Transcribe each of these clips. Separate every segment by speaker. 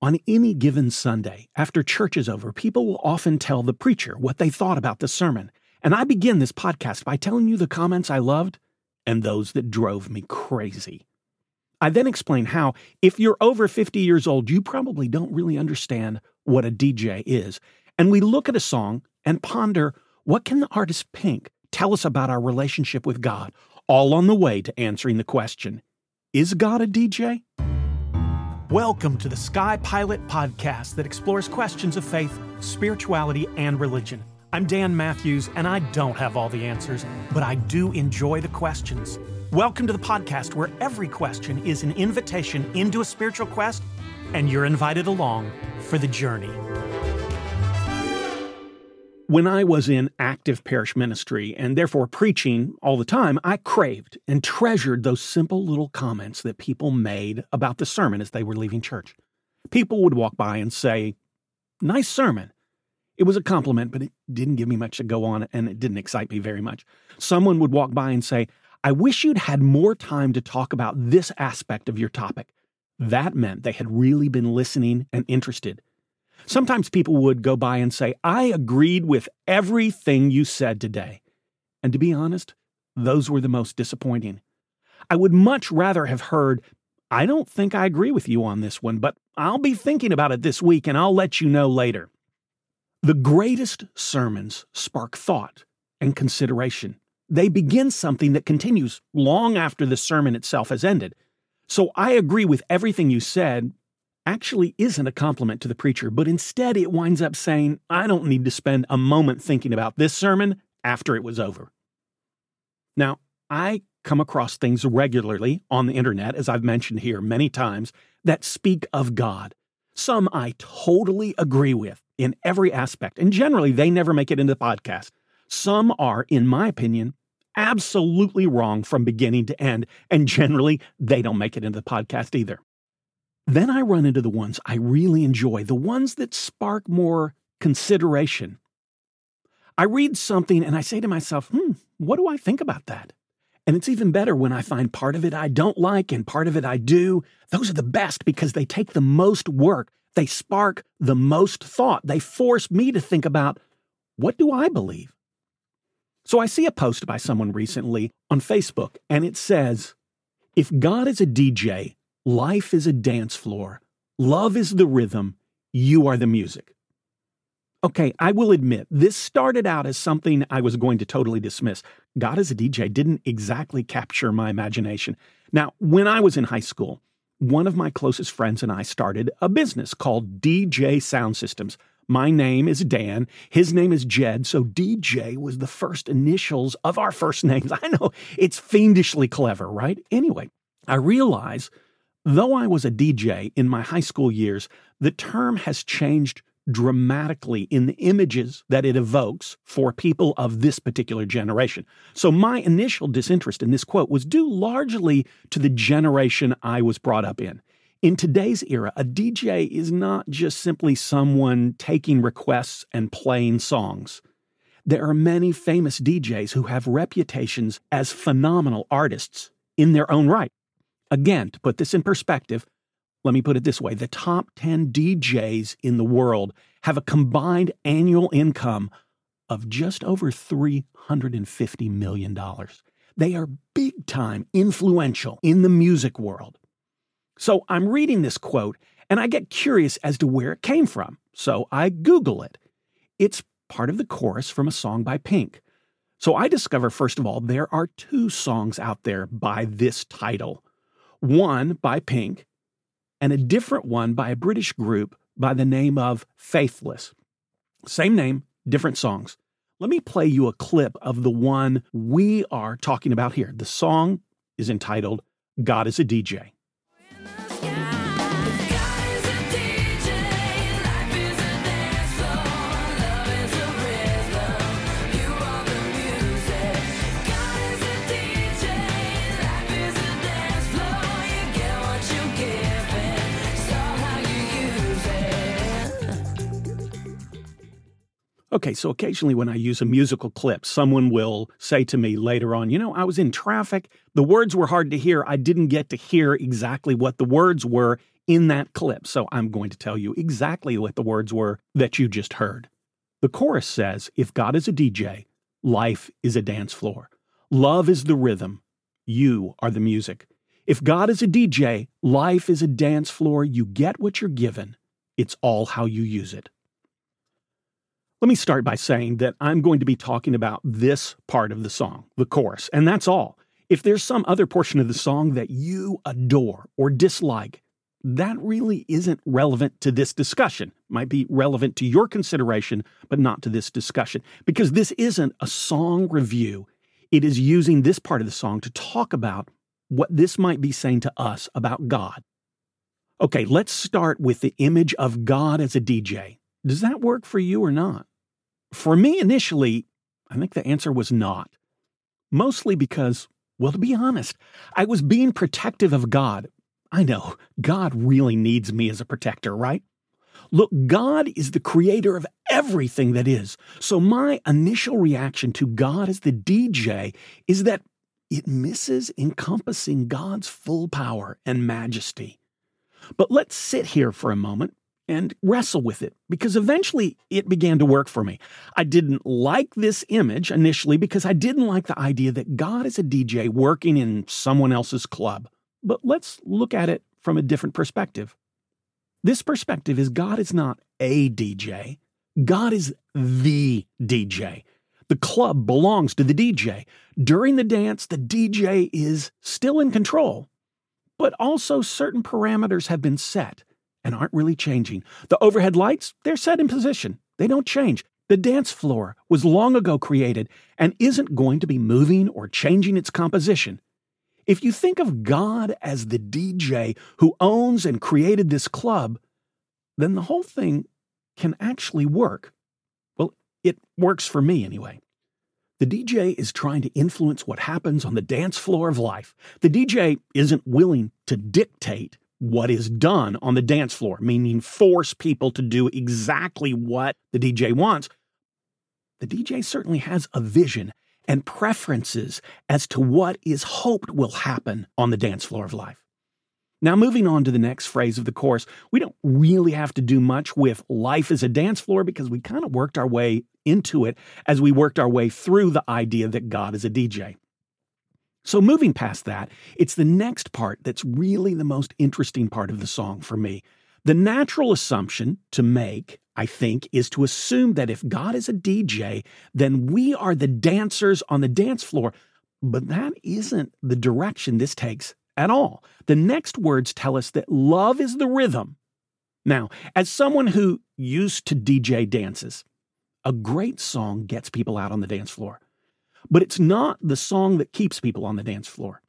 Speaker 1: On any given Sunday, after church is over, people will often tell the preacher what they thought about the sermon. And I begin this podcast by telling you the comments I loved and those that drove me crazy. I then explain how, if you're over 50 years old, you probably don't really understand what a DJ is. And we look at a song and ponder what can the artist Pink tell us about our relationship with God, all on the way to answering the question Is God a DJ? Welcome to the Sky Pilot podcast that explores questions of faith, spirituality, and religion. I'm Dan Matthews, and I don't have all the answers, but I do enjoy the questions. Welcome to the podcast where every question is an invitation into a spiritual quest, and you're invited along for the journey. When I was in active parish ministry and therefore preaching all the time, I craved and treasured those simple little comments that people made about the sermon as they were leaving church. People would walk by and say, Nice sermon. It was a compliment, but it didn't give me much to go on and it didn't excite me very much. Someone would walk by and say, I wish you'd had more time to talk about this aspect of your topic. That meant they had really been listening and interested. Sometimes people would go by and say, I agreed with everything you said today. And to be honest, those were the most disappointing. I would much rather have heard, I don't think I agree with you on this one, but I'll be thinking about it this week and I'll let you know later. The greatest sermons spark thought and consideration. They begin something that continues long after the sermon itself has ended. So I agree with everything you said, actually isn't a compliment to the preacher, but instead it winds up saying, I don't need to spend a moment thinking about this sermon after it was over. Now, I come across things regularly on the internet, as I've mentioned here many times, that speak of God. Some I totally agree with in every aspect, and generally they never make it into the podcast. Some are, in my opinion, absolutely wrong from beginning to end, and generally they don't make it into the podcast either. Then I run into the ones I really enjoy, the ones that spark more consideration. I read something and I say to myself, hmm, what do I think about that? And it's even better when I find part of it I don't like and part of it I do. Those are the best because they take the most work. They spark the most thought. They force me to think about what do I believe? So I see a post by someone recently on Facebook and it says, If God is a DJ, Life is a dance floor. Love is the rhythm. You are the music. Okay, I will admit, this started out as something I was going to totally dismiss. God as a DJ didn't exactly capture my imagination. Now, when I was in high school, one of my closest friends and I started a business called DJ Sound Systems. My name is Dan. His name is Jed. So DJ was the first initials of our first names. I know it's fiendishly clever, right? Anyway, I realize Though I was a DJ in my high school years, the term has changed dramatically in the images that it evokes for people of this particular generation. So my initial disinterest in this quote was due largely to the generation I was brought up in. In today's era, a DJ is not just simply someone taking requests and playing songs. There are many famous DJs who have reputations as phenomenal artists in their own right. Again, to put this in perspective, let me put it this way the top 10 DJs in the world have a combined annual income of just over $350 million. They are big time influential in the music world. So I'm reading this quote and I get curious as to where it came from. So I Google it. It's part of the chorus from a song by Pink. So I discover, first of all, there are two songs out there by this title one by Pink and a different one by a British group by the name of Faithless. Same name, different songs. Let me play you a clip of the one we are talking about here. The song is entitled God is a DJ. Okay, so occasionally when I use a musical clip, someone will say to me later on, you know, I was in traffic. The words were hard to hear. I didn't get to hear exactly what the words were in that clip. So I'm going to tell you exactly what the words were that you just heard. The chorus says, If God is a DJ, life is a dance floor. Love is the rhythm. You are the music. If God is a DJ, life is a dance floor. You get what you're given. It's all how you use it. Let me start by saying that I'm going to be talking about this part of the song, the chorus, and that's all. If there's some other portion of the song that you adore or dislike, that really isn't relevant to this discussion. Might be relevant to your consideration, but not to this discussion, because this isn't a song review. It is using this part of the song to talk about what this might be saying to us about God. Okay, let's start with the image of God as a DJ. Does that work for you or not? For me, initially, I think the answer was not. Mostly because, well, to be honest, I was being protective of God. I know, God really needs me as a protector, right? Look, God is the creator of everything that is. So my initial reaction to God as the DJ is that it misses encompassing God's full power and majesty. But let's sit here for a moment and wrestle with it because eventually it began to work for me. I didn't like this image initially because I didn't like the idea that God is a DJ working in someone else's club. But let's look at it from a different perspective. This perspective is God is not a DJ, God is the DJ. The club belongs to the DJ. During the dance, the DJ is still in control, but also certain parameters have been set and aren't really changing. The overhead lights, they're set in position, they don't change. The dance floor was long ago created and isn't going to be moving or changing its composition. If you think of God as the DJ who owns and created this club, then the whole thing can actually work. Well, it works for me anyway. The DJ is trying to influence what happens on the dance floor of life. The DJ isn't willing to dictate what is done on the dance floor, meaning force people to do exactly what the DJ wants. The DJ certainly has a vision and preferences as to what is hoped will happen on the dance floor of life. Now, moving on to the next phrase of the course, we don't really have to do much with life as a dance floor because we kind of worked our way into it as we worked our way through the idea that God is a DJ. So, moving past that, it's the next part that's really the most interesting part of the song for me. The natural assumption to make, I think, is to assume that if God is a DJ, then we are the dancers on the dance floor. But that isn't the direction this takes at all. The next words tell us that love is the rhythm. Now, as someone who used to DJ dances, a great song gets people out on the dance floor. But it's not the song that keeps people on the dance floor.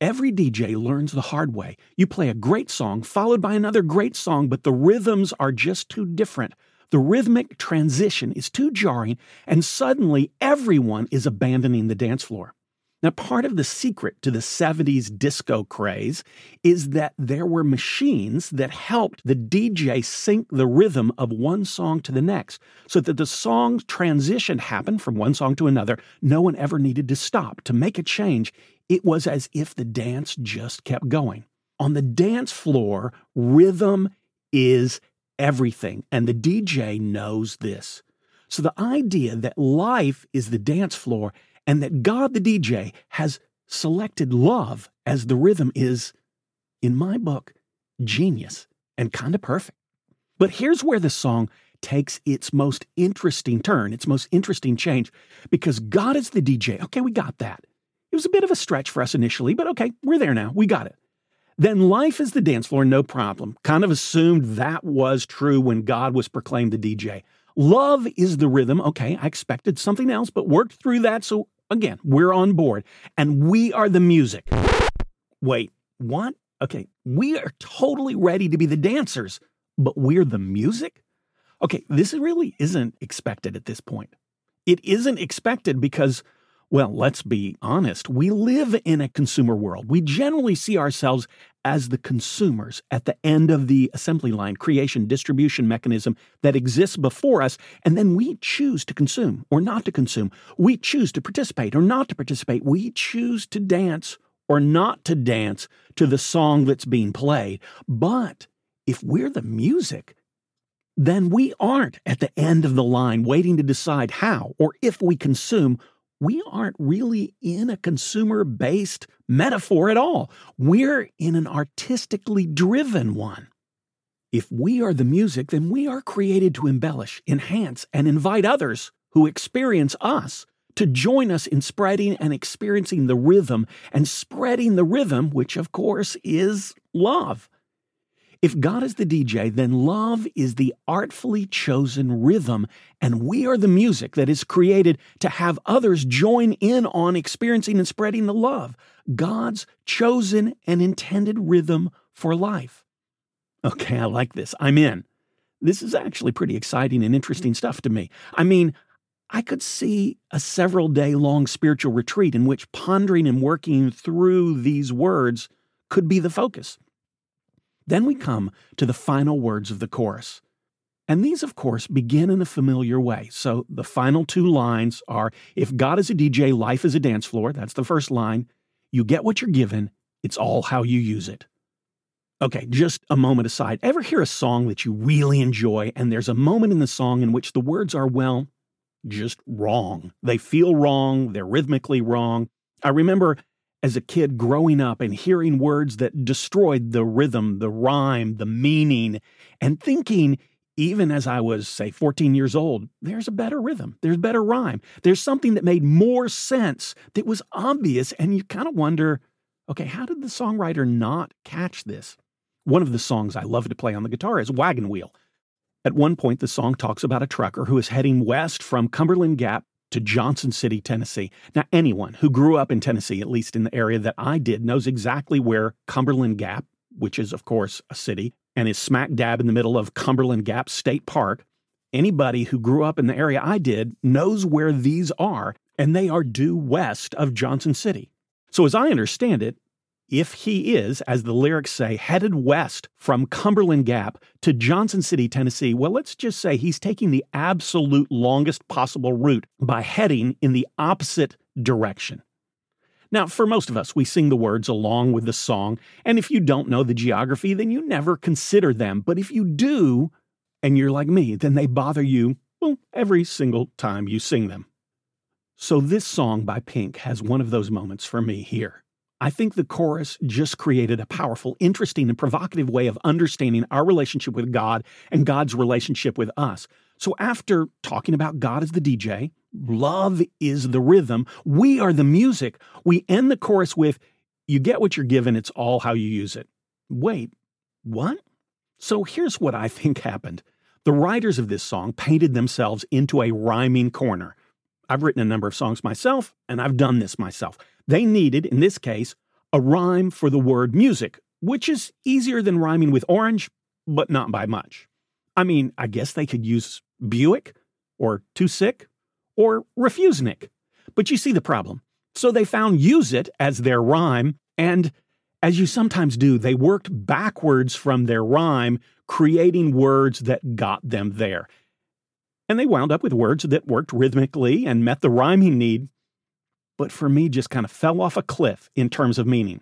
Speaker 1: Every DJ learns the hard way. You play a great song followed by another great song, but the rhythms are just too different. The rhythmic transition is too jarring, and suddenly everyone is abandoning the dance floor. Now, part of the secret to the 70s disco craze is that there were machines that helped the DJ sync the rhythm of one song to the next so that the song's transition happened from one song to another. No one ever needed to stop. To make a change, it was as if the dance just kept going. On the dance floor, rhythm is everything, and the DJ knows this. So the idea that life is the dance floor and that God the DJ has selected love as the rhythm is, in my book, genius and kind of perfect. But here's where the song takes its most interesting turn, its most interesting change, because God is the DJ. Okay, we got that. It was a bit of a stretch for us initially, but okay, we're there now. We got it. Then life is the dance floor, no problem. Kind of assumed that was true when God was proclaimed the DJ. Love is the rhythm. Okay, I expected something else, but worked through that, so Again, we're on board and we are the music. Wait, what? Okay, we are totally ready to be the dancers, but we're the music? Okay, this really isn't expected at this point. It isn't expected because, Well, let's be honest. We live in a consumer world. We generally see ourselves as the consumers at the end of the assembly line, creation, distribution mechanism that exists before us, and then we choose to consume or not to consume. We choose to participate or not to participate. We choose to dance or not to dance to the song that's being played. But if we're the music, then we aren't at the end of the line waiting to decide how or if we consume we aren't really in a consumer based metaphor at all. We're in an artistically driven one. If we are the music, then we are created to embellish, enhance, and invite others who experience us to join us in spreading and experiencing the rhythm and spreading the rhythm, which of course is love. If God is the DJ, then love is the artfully chosen rhythm, and we are the music that is created to have others join in on experiencing and spreading the love, God's chosen and intended rhythm for life. Okay, I like this. I'm in. This is actually pretty exciting and interesting stuff to me. I mean, I could see a several day long spiritual retreat in which pondering and working through these words could be the focus. Then we come to the final words of the chorus. And these, of course, begin in a familiar way. So the final two lines are If God is a DJ, life is a dance floor. That's the first line. You get what you're given, it's all how you use it. Okay, just a moment aside. Ever hear a song that you really enjoy, and there's a moment in the song in which the words are, well, just wrong? They feel wrong, they're rhythmically wrong. I remember as a kid growing up and hearing words that destroyed the rhythm, the rhyme, the meaning, and thinking, even as I was, say, 14 years old, there's a better rhythm, there's better rhyme, there's something that made more sense that was obvious. And you kind of wonder, okay, how did the songwriter not catch this? One of the songs I love to play on the guitar is Wagon Wheel. At one point, the song talks about a trucker who is heading west from Cumberland Gap to Johnson City, Tennessee. Now, anyone who grew up in Tennessee, at least in the area that I did, knows exactly where Cumberland Gap, which is, of course, a city, and is smack dab in the middle of Cumberland Gap State Park. Anybody who grew up in the area I did knows where these are, and they are due west of Johnson City. So, as I understand it, if he is, as the lyrics say, headed west from Cumberland Gap to Johnson City, Tennessee, well, let's just say he's taking the absolute longest possible route by heading in the opposite direction. Now, for most of us, we sing the words along with the song, and if you don't know the geography, then you never consider them. But if you do, and you're like me, then they bother you, well, every single time you sing them. So, this song by Pink has one of those moments for me here. I think the chorus just created a powerful, interesting, and provocative way of understanding our relationship with God and God's relationship with us. So, after talking about God as the DJ, love is the rhythm, we are the music, we end the chorus with, You get what you're given, it's all how you use it. Wait, what? So, here's what I think happened. The writers of this song painted themselves into a rhyming corner. I've written a number of songs myself, and I've done this myself. They needed, in this case, a rhyme for the word music, which is easier than rhyming with orange, but not by much. I mean, I guess they could use Buick or Too Sick or Refusenik. But you see the problem. So they found use it as their rhyme, and as you sometimes do, they worked backwards from their rhyme, creating words that got them there. And they wound up with words that worked rhythmically and met the rhyming need but for me just kind of fell off a cliff in terms of meaning.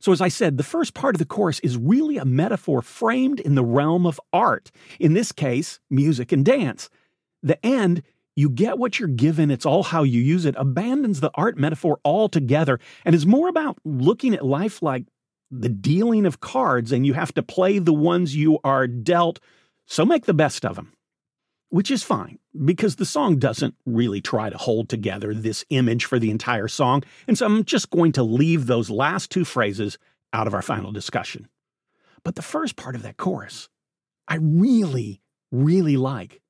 Speaker 1: So, as I said, the first part of the chorus is really a metaphor framed in the realm of art, in this case, music and dance. The end, you get what you're given, it's all how you use it, abandons the art metaphor altogether and is more about looking at life like the dealing of cards, and you have to play the ones you are dealt, so make the best of them which is fine because the song doesn't really try to hold together this image for the entire song. And so I'm just going to leave those last two phrases out of our final discussion. But the first part of that chorus, I really, really like.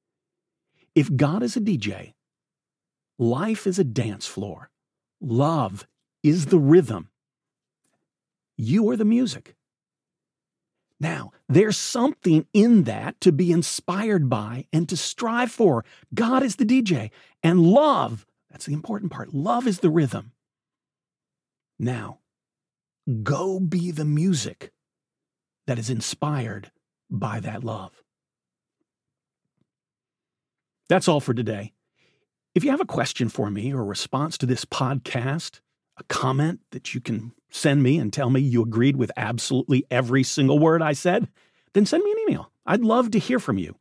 Speaker 1: If God is a DJ, life is a dance floor, love is the rhythm, you are the music. Now, there's something in that to be inspired by and to strive for. God is the DJ, and love, That's the important part. Love is the rhythm. Now, go be the music that is inspired by that love. That's all for today. If you have a question for me or a response to this podcast, a comment that you can send me and tell me you agreed with absolutely every single word I said, then send me an email. I'd love to hear from you.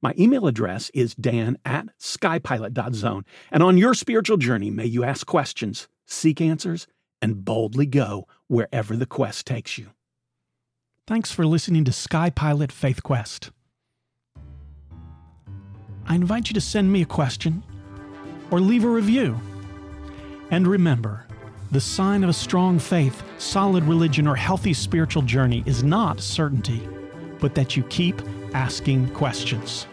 Speaker 1: My email address is dan at skypilot.zone. And on your spiritual journey, may you ask questions, seek answers, and boldly go wherever the quest takes you. Thanks for listening to Sky Pilot Faith Quest. I invite you to send me a question or leave a review. And remember, the sign of a strong faith, solid religion, or healthy spiritual journey is not certainty, but that you keep asking questions.